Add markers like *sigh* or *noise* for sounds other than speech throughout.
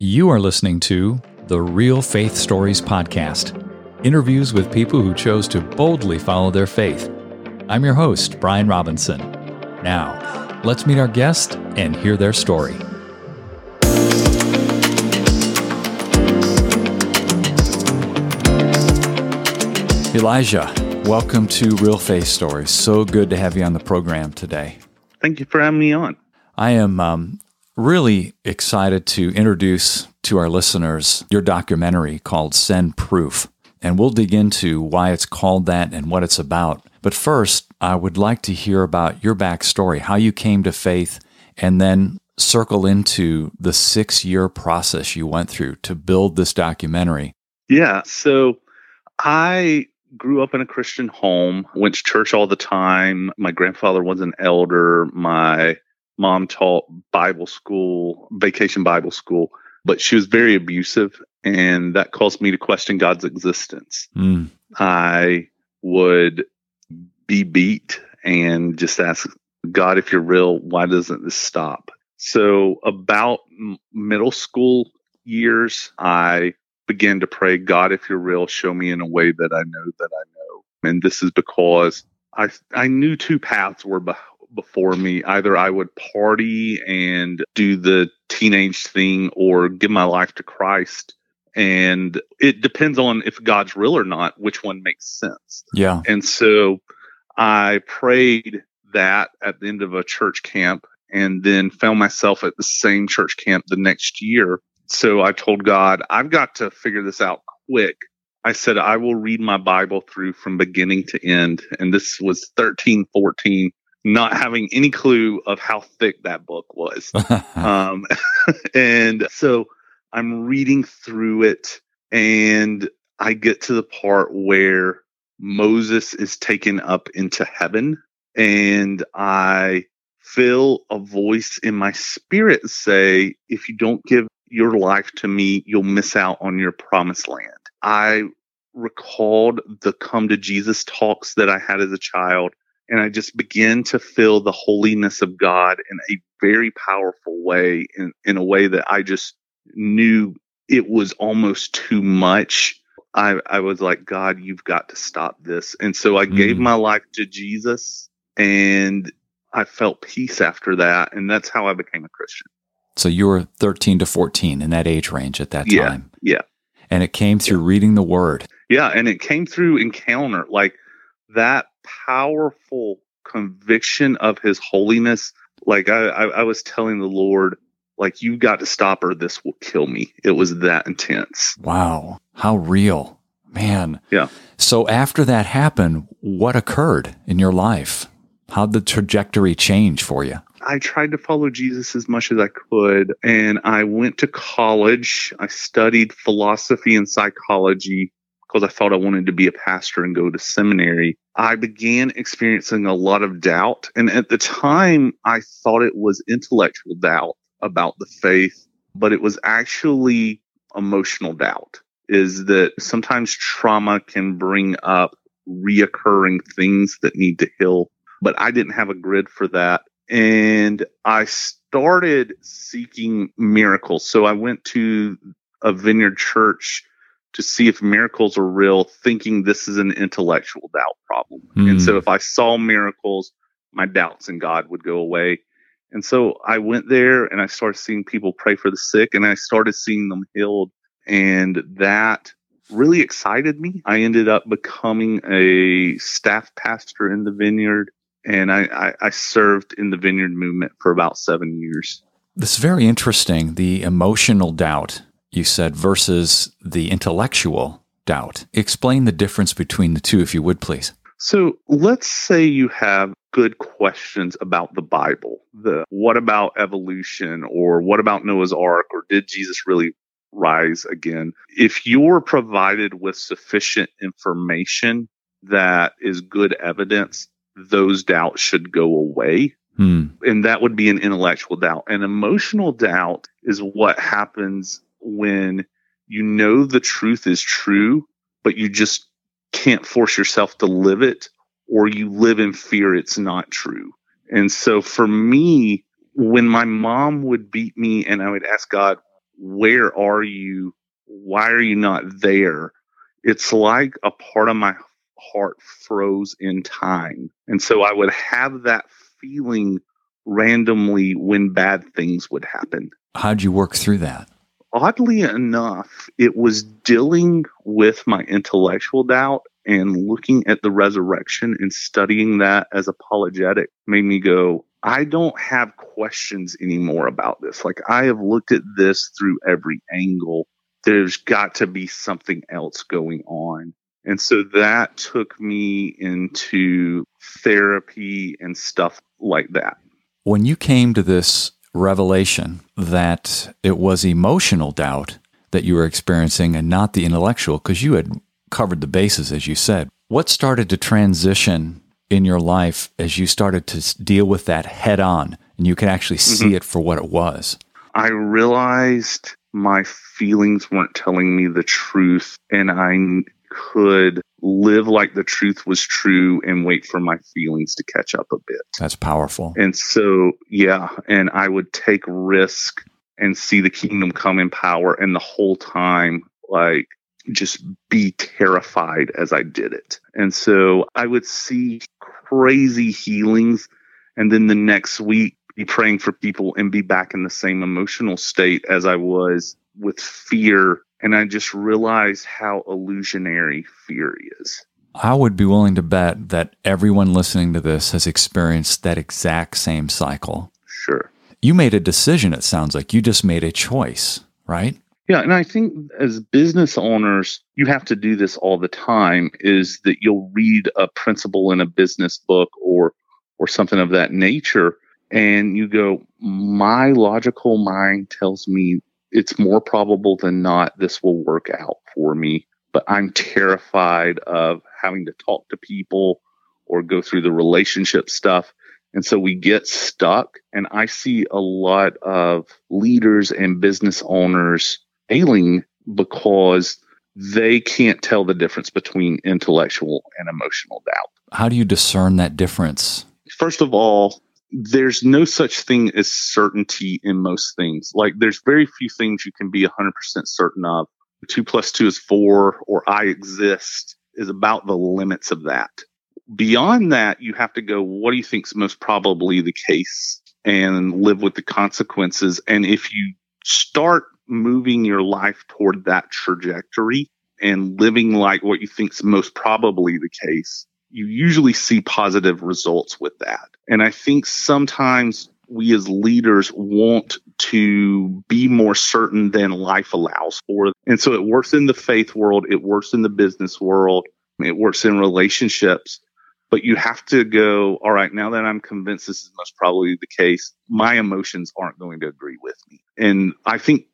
You are listening to the Real Faith Stories Podcast interviews with people who chose to boldly follow their faith. I'm your host, Brian Robinson. Now, let's meet our guest and hear their story. Elijah, welcome to Real Faith Stories. So good to have you on the program today. Thank you for having me on. I am um, really excited to introduce to our listeners your documentary called Send Proof. And we'll dig into why it's called that and what it's about. But first, I would like to hear about your backstory, how you came to faith, and then circle into the six year process you went through to build this documentary. Yeah. So I grew up in a Christian home, went to church all the time. My grandfather was an elder. My mom taught Bible school, vacation Bible school, but she was very abusive, and that caused me to question God's existence. Mm. I would be beat and just ask God, if you're real, why doesn't this stop? So, about middle school years, I began to pray, God, if you're real, show me in a way that I know that I know. And this is because I I knew two paths were before me. Either I would party and do the teenage thing or give my life to Christ. And it depends on if God's real or not, which one makes sense. Yeah. And so I prayed that at the end of a church camp and then found myself at the same church camp the next year. So I told God, I've got to figure this out quick. I said, I will read my Bible through from beginning to end. And this was 13, 14 not having any clue of how thick that book was. *laughs* um, *laughs* and so I'm reading through it and I get to the part where Moses is taken up into heaven and I feel a voice in my spirit say, if you don't give your life to me, you'll miss out on your promised land. I recalled the come to Jesus talks that I had as a child and I just began to feel the holiness of God in a very powerful way, in, in a way that I just knew it was almost too much. I, I was like, God, you've got to stop this. And so I mm. gave my life to Jesus and I felt peace after that. And that's how I became a Christian. So you were 13 to 14 in that age range at that time. Yeah. yeah. And it came through yeah. reading the word. Yeah. And it came through encounter. Like that powerful conviction of his holiness. Like I, I, I was telling the Lord, like you got to stop or this will kill me. It was that intense. Wow. How real. Man. Yeah. So after that happened, what occurred in your life? How'd the trajectory change for you? I tried to follow Jesus as much as I could. And I went to college. I studied philosophy and psychology because I thought I wanted to be a pastor and go to seminary, I began experiencing a lot of doubt. And at the time, I thought it was intellectual doubt about the faith, but it was actually emotional doubt. Is that sometimes trauma can bring up reoccurring things that need to heal, but I didn't have a grid for that. And I started seeking miracles. So I went to a vineyard church to see if miracles are real, thinking this is an intellectual doubt problem. Mm. And so hmm. if I saw miracles, my doubts in God would go away. And so I went there and I started seeing people pray for the sick and I started seeing them healed. And that really excited me. I ended up becoming a staff pastor in the vineyard and I, I, I served in the vineyard movement for about seven years. This is very interesting. The emotional doubt you said, versus the intellectual doubt. Explain the difference between the two, if you would, please. So let's say you have good questions about the Bible. The what about evolution or what about Noah's Ark or did Jesus really rise again? If you're provided with sufficient information that is good evidence, those doubts should go away. Hmm. And that would be an intellectual doubt. An emotional doubt is what happens when you know the truth is true, but you just can't force yourself to live it, or you live in fear it's not true. And so for me, when my mom would beat me and I would ask God, where are you? Why are you not there? It's like a part of my heart froze in time. And so I would have that feeling randomly when bad things would happen. How'd you work through that? Oddly enough, it was dealing with my intellectual doubt and looking at the resurrection and studying that as apologetic made me go, I don't have questions anymore about this. Like I have looked at this through every angle. There's got to be something else going on. And so that took me into therapy and stuff like that. When you came to this revelation that it was emotional doubt that you were experiencing and not the intellectual, because you had covered the bases, as you said, what started to transition in your life as you started to deal with that head on and you could actually see mm-hmm. it for what it was? I realized my feelings weren't telling me the truth and I could live like the truth was true and wait for my feelings to catch up a bit. That's powerful. And so, yeah, and I would take risk and see the kingdom come in power and the whole time like just be terrified as I did it. And so I would see crazy healings and then the next week be praying for people and be back in the same emotional state as I was with fear and I just realized how illusionary fear is. I would be willing to bet that everyone listening to this has experienced that exact same cycle. Sure. You made a decision, it sounds like. You just made a choice, right? Yeah, and I think as business owners, you have to do this all the time is that you'll read a principle in a business book or or something of that nature and you go my logical mind tells me it's more probable than not this will work out for me. But I'm terrified of having to talk to people or go through the relationship stuff. And so we get stuck. And I see a lot of leaders and business owners ailing because they can't tell the difference between intellectual and emotional doubt. How do you discern that difference? First of all, there's no such thing as certainty in most things. Like there's very few things you can be 100% certain of. Two plus two is four or I exist is about the limits of that. Beyond that, you have to go, what do you think is most probably the case and live with the consequences? And if you start moving your life toward that trajectory and living like what you think is most probably the case, you usually see positive results with that. And I think sometimes we as leaders want to be more certain than life allows for. And so it works in the faith world, it works in the business world, it works in relationships. But you have to go, all right, now that I'm convinced this is most probably the case, my emotions aren't going to agree with me. And I think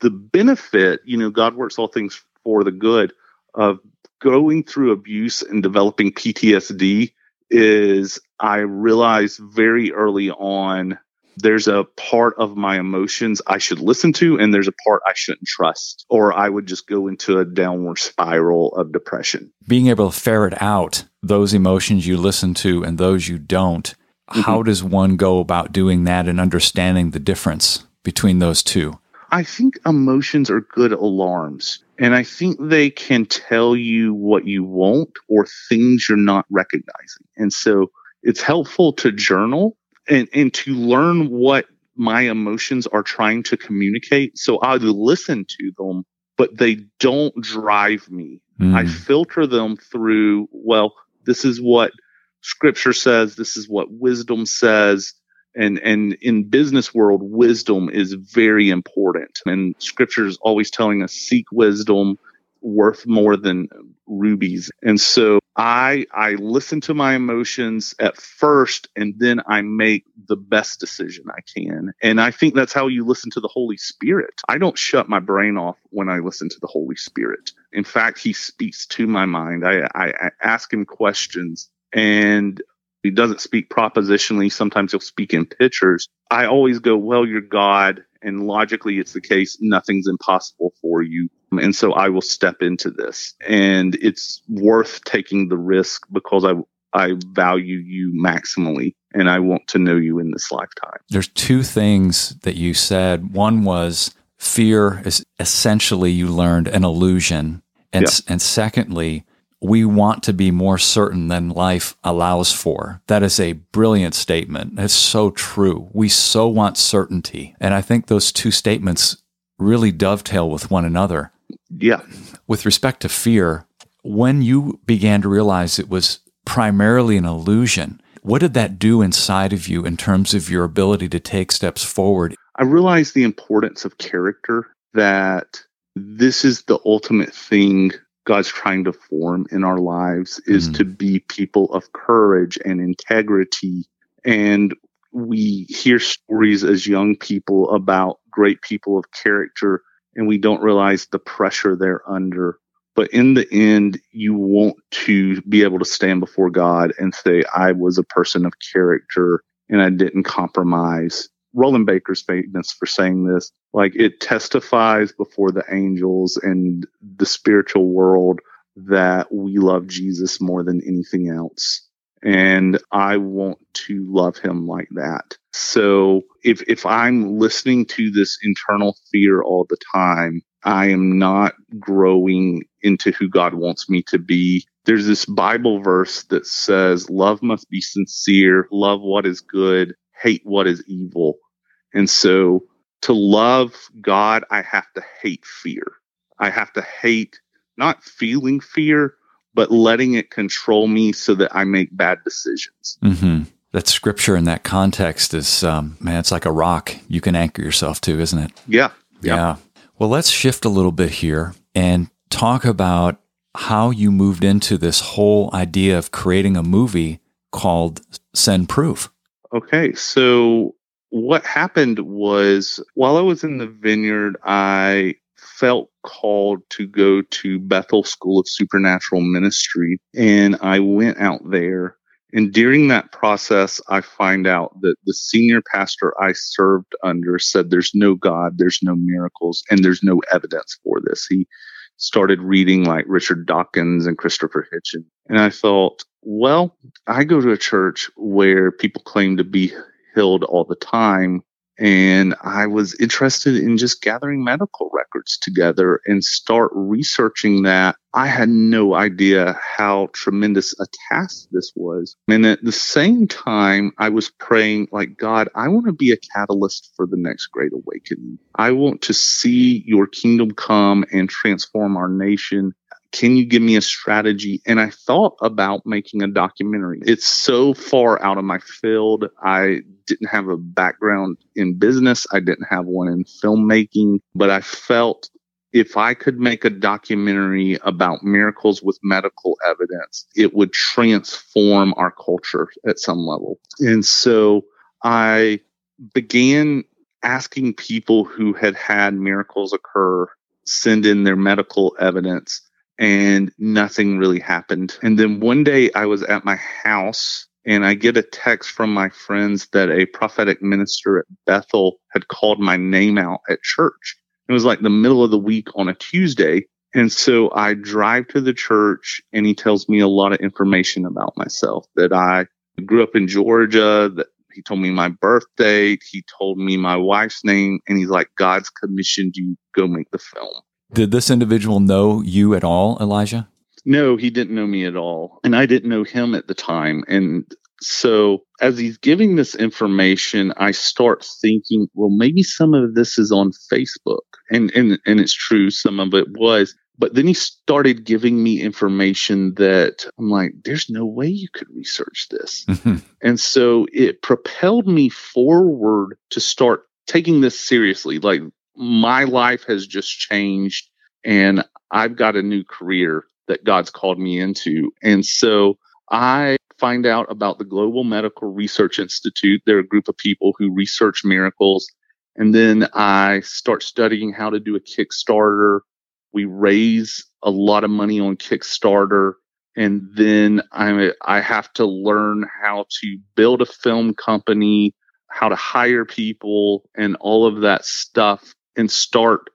the benefit, you know, God works all things for the good of going through abuse and developing PTSD is I realized very early on there's a part of my emotions I should listen to, and there's a part I shouldn't trust, or I would just go into a downward spiral of depression. Being able to ferret out those emotions you listen to and those you don't, mm-hmm. how does one go about doing that and understanding the difference between those two? I think emotions are good alarms. And I think they can tell you what you want or things you're not recognizing. And so it's helpful to journal and, and to learn what my emotions are trying to communicate. So I listen to them, but they don't drive me. Mm. I filter them through, well, this is what scripture says. This is what wisdom says and and in business world wisdom is very important. And scripture is always telling us seek wisdom worth more than rubies. And so i i listen to my emotions at first and then i make the best decision i can. And i think that's how you listen to the holy spirit. I don't shut my brain off when i listen to the holy spirit. In fact he speaks to my mind. I i, I ask him questions and he doesn't speak propositionally. Sometimes he'll speak in pictures. I always go, well, you're God. And logically, it's the case. Nothing's impossible for you. And so I will step into this. And it's worth taking the risk because I, I value you maximally and I want to know you in this lifetime. There's two things that you said. One was fear is essentially you learned an illusion. And, Yeah. and secondly, we want to be more certain than life allows for. That is a brilliant statement. It's so true. We so want certainty. And I think those two statements really dovetail with one another. Yeah. With respect to fear, when you began to realize it was primarily an illusion, what did that do inside of you in terms of your ability to take steps forward? I realized the importance of character, that this is the ultimate thing God's trying to form in our lives is Mhm. to be people of courage and integrity. And we hear stories as young people about great people of character and we don't realize the pressure they're under. But in the end, you want to be able to stand before God and say, I was a person of character and I didn't compromise. Rolland Baker's famous for saying this. Like it testifies before the angels and the spiritual world that we love Jesus more than anything else. And I want to love him like that. So if, if I'm listening to this internal fear all the time, I am not growing into who God wants me to be. There's this Bible verse that says, love must be sincere, love what is good, hate what is evil. And so to love God, I have to hate fear. I have to hate not feeling fear, but letting it control me so that I make bad decisions. hmm That scripture in that context is, um, man, it's like a rock you can anchor yourself to, isn't it? Yeah. Yeah. Well, let's shift a little bit here and talk about how you moved into this whole idea of creating a movie called Send Proof. Okay. So what happened was while I was in the vineyard, I felt called to go to Bethel School of Supernatural Ministry and I went out there. And during that process, I find out that the senior pastor I served under said there's no God, there's no miracles, and there's no evidence for this. He started reading like Richard Dawkins and Christopher Hitchens. And I thought, well, I go to a church where people claim to be healed all the time. And I was interested in just gathering medical records together and start researching that. I had no idea how tremendous a task this was. And at the same time, I was praying like, God, I want to be a catalyst for the next great awakening. I want to see your kingdom come and transform our nation can you give me a strategy? And I thought about making a documentary. It's so far out of my field. I didn't have a background in business. I didn't have one in filmmaking, but I felt if I could make a documentary about miracles with medical evidence, it would transform our culture at some level. And so I began asking people who had had miracles occur send in their medical evidence and nothing really happened. And then one day I was at my house and I get a text from my friends that a prophetic minister at Bethel had called my name out at church. It was like the middle of the week on a Tuesday. And so I drive to the church and he tells me a lot of information about myself that I grew up in Georgia, that he told me my birth date. He told me my wife's name and he's like, God's commissioned you go make the film. Did this individual know you at all, Elijah? No, he didn't know me at all. And I didn't know him at the time. And so as he's giving this information, I start thinking, well, maybe some of this is on Facebook. And and and it's true, some of it was. But then he started giving me information that I'm like, there's no way you could research this. *laughs* And so it propelled me forward to start taking this seriously. Like my life has just changed and I've got a new career that God's called me into. And so I find out about the Global Medical Research Institute. They're a group of people who research miracles. And then I start studying how to do a Kickstarter. We raise a lot of money on Kickstarter. And then I, I have to learn how to build a film company, how to hire people and all of that stuff and start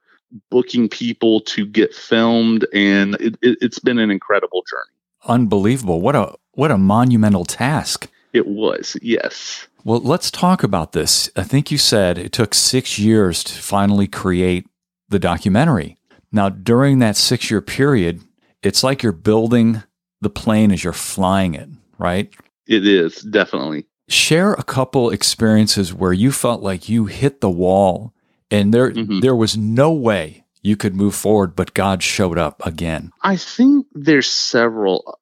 booking people to get filmed. And it, it, it's been an incredible journey. Unbelievable. What a what a monumental task. It was, yes. Well, let's talk about this. I think you said it took 6 years to finally create the documentary. Now, during that six year period, it's like you're building the plane as you're flying it, right? It is, definitely. Share a couple experiences where you felt like you hit the wall and there mm-hmm. there was no way you could move forward, but God showed up again. I think there's several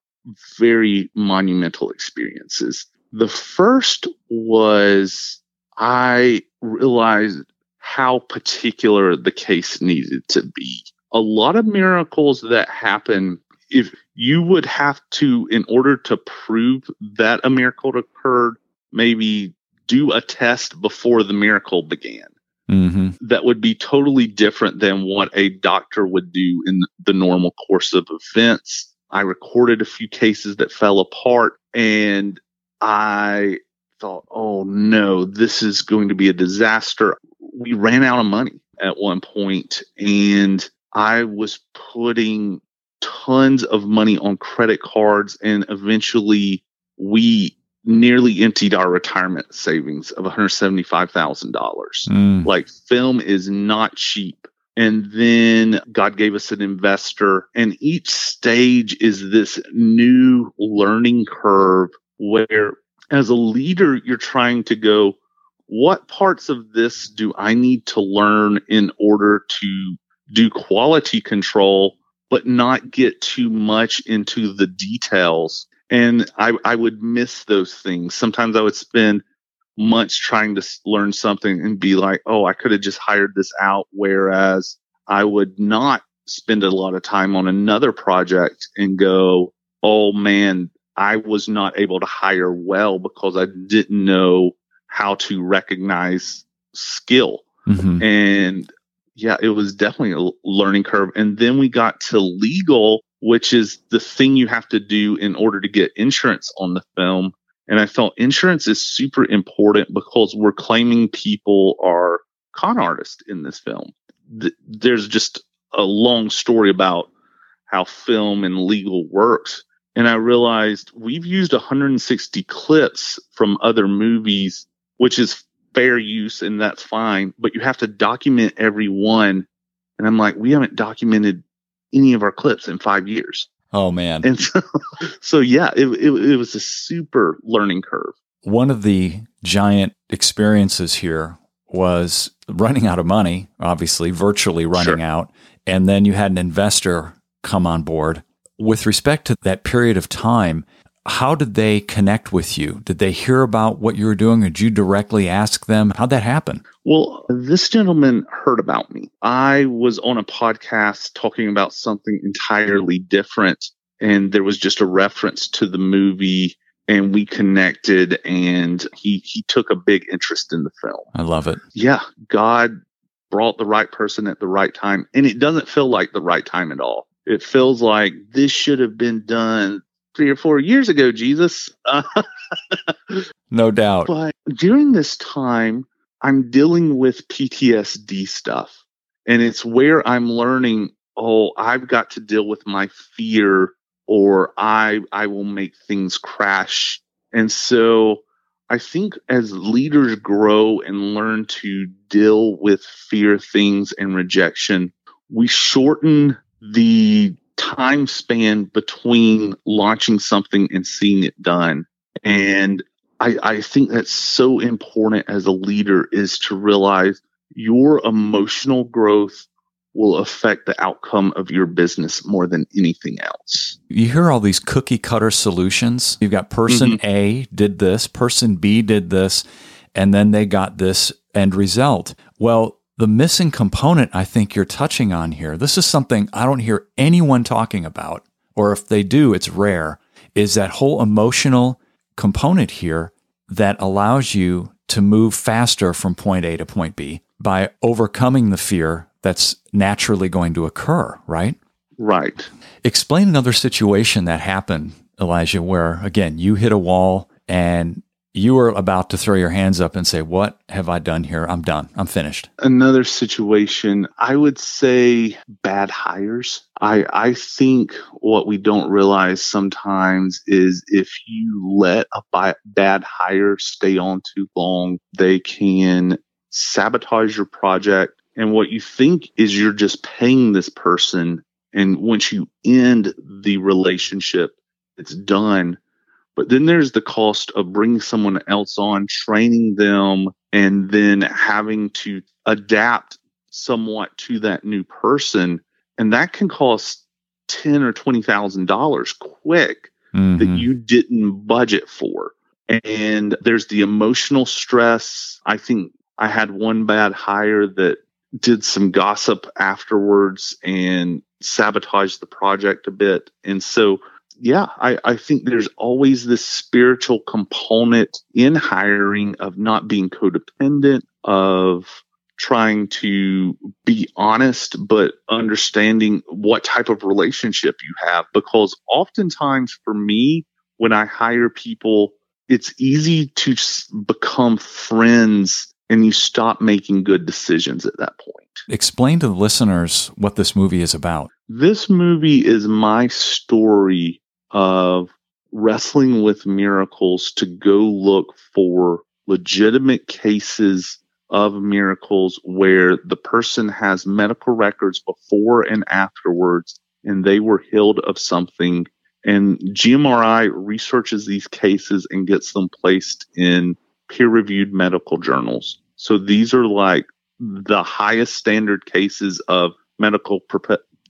very monumental experiences. The first was I realized how particular the case needed to be. A lot of miracles that happen, if you would have to, in order to prove that a miracle occurred, maybe do a test before the miracle began. Mm-hmm. That would be totally different than what a doctor would do in the normal course of events. I recorded a few cases that fell apart and I thought, oh no, this is going to be a disaster. We ran out of money at one point and I was putting tons of money on credit cards and eventually we nearly emptied our retirement savings of $175,000. Mm. Like film is not cheap. And then God gave us an investor and each stage is this new learning curve where as a leader, you're trying to go, what parts of this do I need to learn in order to do quality control, but not get too much into the details? And I, I would miss those things. Sometimes I would spend months trying to learn something and be like, oh, I could have just hired this out. Whereas I would not spend a lot of time on another project and go, oh man, I was not able to hire well because I didn't know how to recognize skill. Mm-hmm. And yeah, it was definitely a learning curve. And then we got to legal, which is the thing you have to do in order to get insurance on the film. And I felt insurance is super important because we're claiming people are con artists in this film. There's just a long story about how film and legal works and I realized we've used 160 clips from other movies, which is fair use and that's fine, but you have to document every one. And I'm like, we haven't documented any of our clips in five years. Oh man. And so, *laughs* so yeah, it, it, it was a super learning curve. One of the giant experiences here was running out of money, obviously, virtually running sure. out. And then you had an investor come on board with respect to that period of time, how did they connect with you? Did they hear about what you were doing? Or did you directly ask them? How'd that happen? Well, this gentleman heard about me. I was on a podcast talking about something entirely different. And there was just a reference to the movie and we connected and he, he took a big interest in the film. I love it. Yeah. God brought the right person at the right time. And it doesn't feel like the right time at all it feels like this should have been done three or four years ago, Jesus. *laughs* no doubt. But during this time, I'm dealing with PTSD stuff. And it's where I'm learning, oh, I've got to deal with my fear or I I will make things crash. And so I think as leaders grow and learn to deal with fear things and rejection, we shorten the time span between launching something and seeing it done. And I, I think that's so important as a leader is to realize your emotional growth will affect the outcome of your business more than anything else. You hear all these cookie cutter solutions. You've got person mm-hmm. A did this, person B did this, and then they got this end result. Well, the missing component I think you're touching on here, this is something I don't hear anyone talking about, or if they do, it's rare, is that whole emotional component here that allows you to move faster from point A to point B by overcoming the fear that's naturally going to occur, right? Right. Explain another situation that happened, Elijah, where again, you hit a wall and you were about to throw your hands up and say, What have I done here? I'm done. I'm finished. Another situation, I would say bad hires. I, I think what we don't realize sometimes is if you let a bad hire stay on too long, they can sabotage your project And what you think is you're just paying this person. And once you end the relationship, it's done. But then there's the cost of bringing someone else on, training them, and then having to adapt somewhat to that new person. And that can cost ten or twenty thousand dollars quick mm-hmm. that you didn't budget for. And there's the emotional stress. I think I had one bad hire that did some gossip afterwards and sabotaged the project a bit. And so, yeah, I, I think there's always this spiritual component in hiring of not being codependent, of trying to be honest, but understanding what type of relationship you have. Because oftentimes for me, when I hire people, it's easy to become friends and you stop making good decisions at that point. Explain to the listeners what this movie is about. This movie is my story of wrestling with miracles to go look for legitimate cases of miracles where the person has medical records before and afterwards and they were healed of something. And GMRI researches these cases and gets them placed in peer reviewed medical journals. So these are like the highest standard cases of medical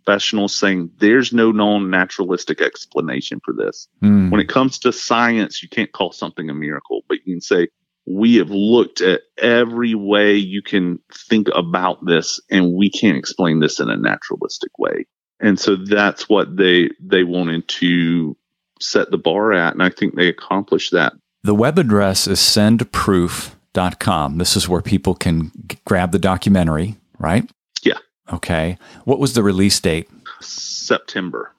professionals saying there's no known naturalistic explanation for this. Mm. When it comes to science, you can't call something a miracle, but you can say we have looked at every way you can think about this and we can't explain this in a naturalistic way. And so that's what they they wanted to set the bar at and I think they accomplished that. The web address is sendproof.com. This is where people can g- grab the documentary, right? Okay. What was the release date? September.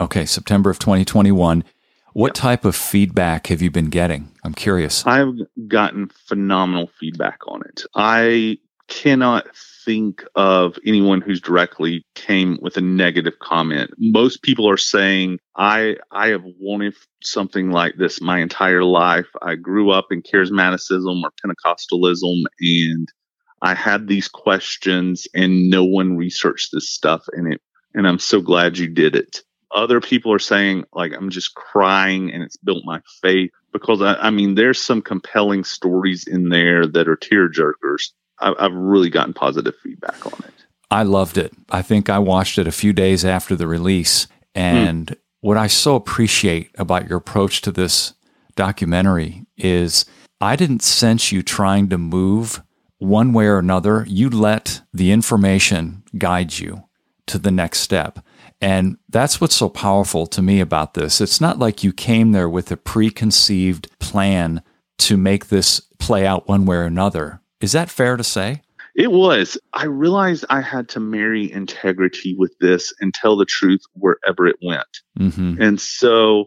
Okay, September of 2021. What type of feedback have you been getting? I'm curious. I've gotten phenomenal feedback on it. I cannot think of anyone who's directly came with a negative comment. Most people are saying, I I have wanted something like this my entire life. I grew up in charismaticism or Pentecostalism and I had these questions and no one researched this stuff in it. And I'm so glad you did it other people are saying like i'm just crying and it's built my faith because i, I mean there's some compelling stories in there that are tear jerkers I, i've really gotten positive feedback on it i loved it i think i watched it a few days after the release and mm. what i so appreciate about your approach to this documentary is i didn't sense you trying to move one way or another you let the information guide you to the next step and that's what's so powerful to me about this. It's not like you came there with a preconceived plan to make this play out one way or another. Is that fair to say? It was. I realized I had to marry integrity with this and tell the truth wherever it went. Mm-hmm. And so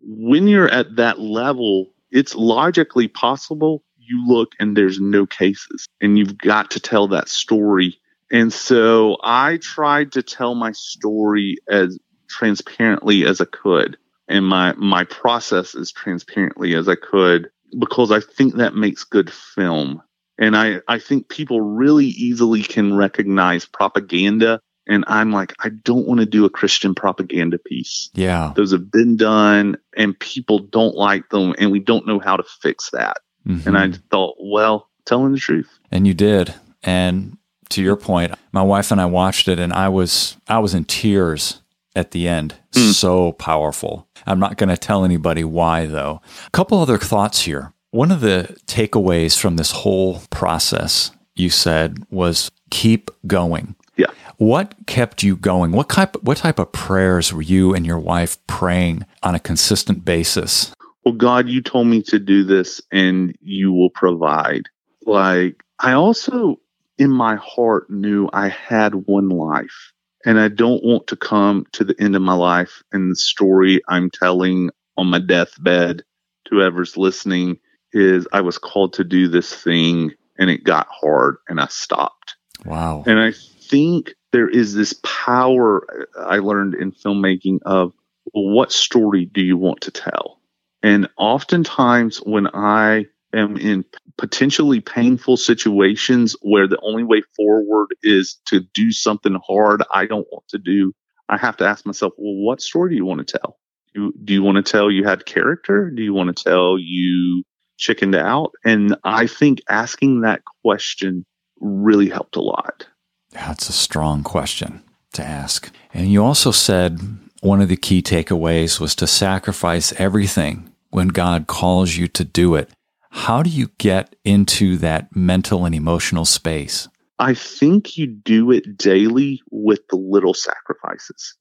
when you're at that level, it's logically possible. You look and there's no cases, and you've got to tell that story and so I tried to tell my story as transparently as I could and my, my process as transparently as I could because I think that makes good film. And I, I think people really easily can recognize propaganda. And I'm like, I don't want to do a Christian propaganda piece. Yeah. Those have been done and people don't like them and we don't know how to fix that. Mm-hmm. And I thought, well, telling the truth. And you did. And to your point, my wife and I watched it and I was I was in tears at the end. Mm. So powerful. I'm not going to tell anybody why though. A couple other thoughts here. One of the takeaways from this whole process you said was keep going. Yeah. What kept you going? What type what type of prayers were you and your wife praying on a consistent basis? Well, God, you told me to do this and you will provide. Like I also in my heart knew I had one life. And I don't want to come to the end of my life and the story I'm telling on my deathbed to whoever's listening is I was called to do this thing and it got hard and I stopped. Wow. And I think there is this power uh, I learned in filmmaking of well, what story do you want to tell? And oftentimes when I am in potentially painful situations where the only way forward is to do something hard I don't want to do, I have to ask myself, well, what story do you want to tell? Do, do you want to tell you had character? Do you want to tell you chickened out? And I think asking that question really helped a lot. That's a strong question to ask. And you also said one of the key takeaways was to sacrifice everything when God calls you to do it. How do you get into that mental and emotional space? I think you do it daily with the little sacrifices.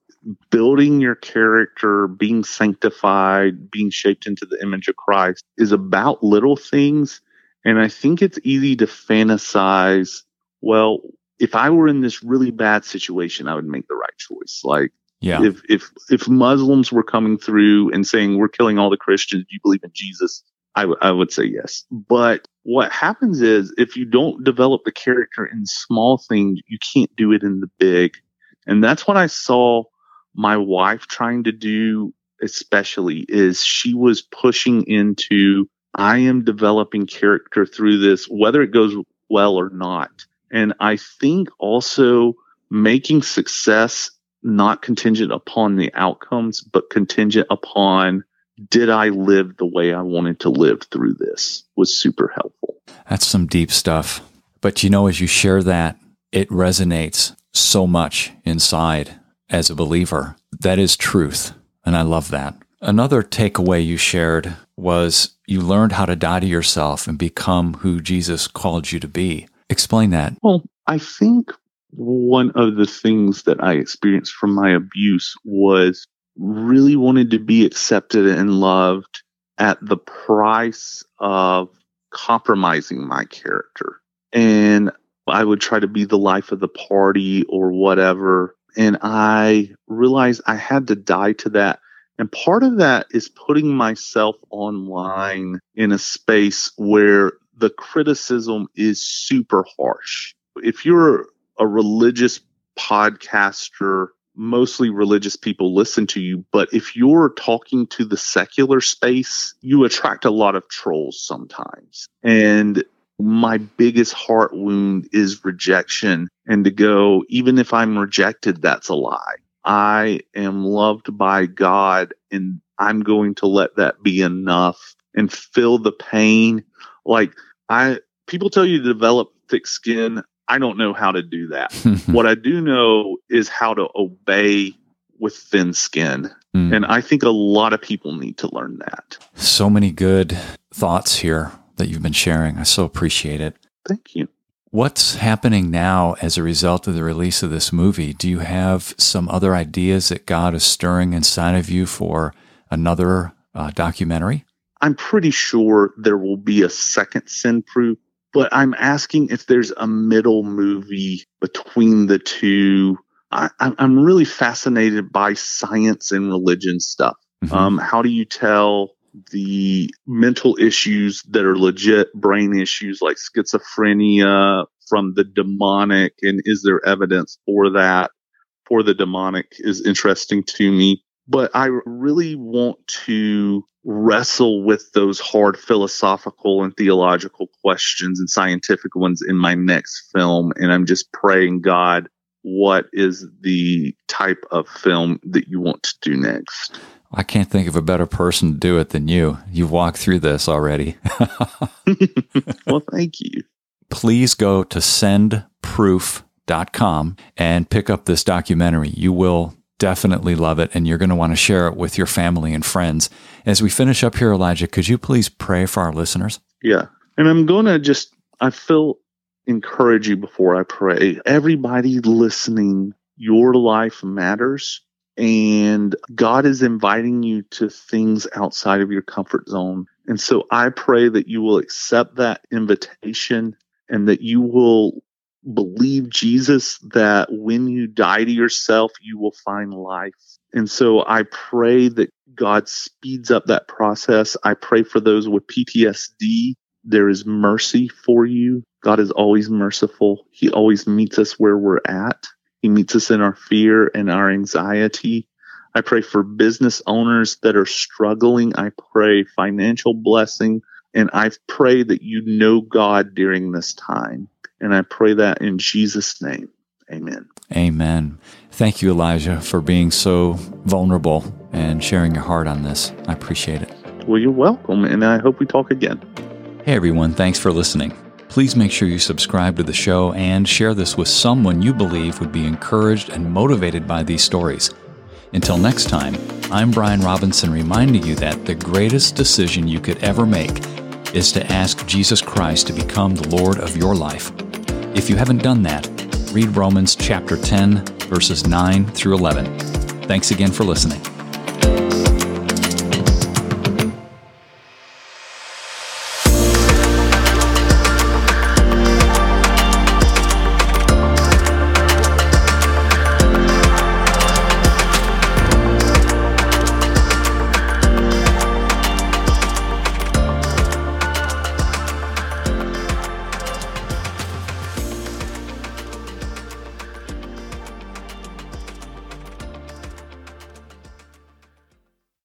Building your character, being sanctified, being shaped into the image of Christ is about little things. And I think it's easy to fantasize, well, if I were in this really bad situation, I would make the right choice. Like, yeah. if if if Muslims were coming through and saying we're killing all the Christians, do you believe in Jesus? I, w- I would say yes. But what happens is if you don't develop the character in small things, you can't do it in the big. And that's what I saw my wife trying to do, especially is she was pushing into, I am developing character through this, whether it goes well or not. And I think also making success not contingent upon the outcomes, but contingent upon did I live the way I wanted to live through this was super helpful. That's some deep stuff. But you know, as you share that, it resonates so much inside as a believer. That is truth. And I love that. Another takeaway you shared was you learned how to die to yourself and become who Jesus called you to be. Explain that. Well, I think one of the things that I experienced from my abuse was really wanted to be accepted and loved at the price of compromising my character. And I would try to be the life of the party or whatever. And I realized I had to die to that. And part of that is putting myself online in a space where the criticism is super harsh. If you're a religious podcaster mostly religious people listen to you. But if you're talking to the secular space, you attract a lot of trolls sometimes. And my biggest heart wound is rejection and to go, even if I'm rejected, that's a lie. I am loved by God and I'm going to let that be enough and feel the pain. Like I, people tell you to develop thick skin. I don't know how to do that. *laughs* what I do know is how to obey with thin skin. Mm. And I think a lot of people need to learn that. So many good thoughts here that you've been sharing. I so appreciate it. Thank you. What's happening now as a result of the release of this movie? Do you have some other ideas that God is stirring inside of you for another uh, documentary? I'm pretty sure there will be a second Send Proof but I'm asking if there's a middle movie between the two. I, am really fascinated by science and religion stuff. Mm-hmm. Um, how do you tell the mental issues that are legit brain issues like schizophrenia from the demonic? And is there evidence for that? For the demonic is interesting to me. But I really want to wrestle with those hard philosophical and theological questions and scientific ones in my next film. And I'm just praying, God, what is the type of film that you want to do next? I can't think of a better person to do it than you. You've walked through this already. *laughs* well, thank you. Please go to sendproof.com and pick up this documentary. You will definitely love it and you're going to want to share it with your family and friends. As we finish up here, Elijah, could you please pray for our listeners? Yeah. And I'm going to just, I feel encourage you before I pray. Everybody listening, your life matters. And God is inviting you to things outside of your comfort zone. And so I pray that you will accept that invitation and that you will believe Jesus that when you die to yourself, you will find life. And so I pray that God speeds up that process. I pray for those with PTSD. There is mercy for you. God is always merciful. He always meets us where we're at. He meets us in our fear and our anxiety. I pray for business owners that are struggling. I pray financial blessing And I pray that you know God during this time. And I pray that in Jesus' name. Amen. Amen. Thank you, Elijah, for being so vulnerable and sharing your heart on this. I appreciate it. Well, you're welcome, and I hope we talk again. Hey, everyone. Thanks for listening. Please make sure you subscribe to the show and share this with someone you believe would be encouraged and motivated by these stories. Until next time, I'm Brian Robinson reminding you that the greatest decision you could ever make is to ask Jesus Christ to become the Lord of your life. If you haven't done that, read Romans chapter 10, verses 9 through 11. Thanks again for listening.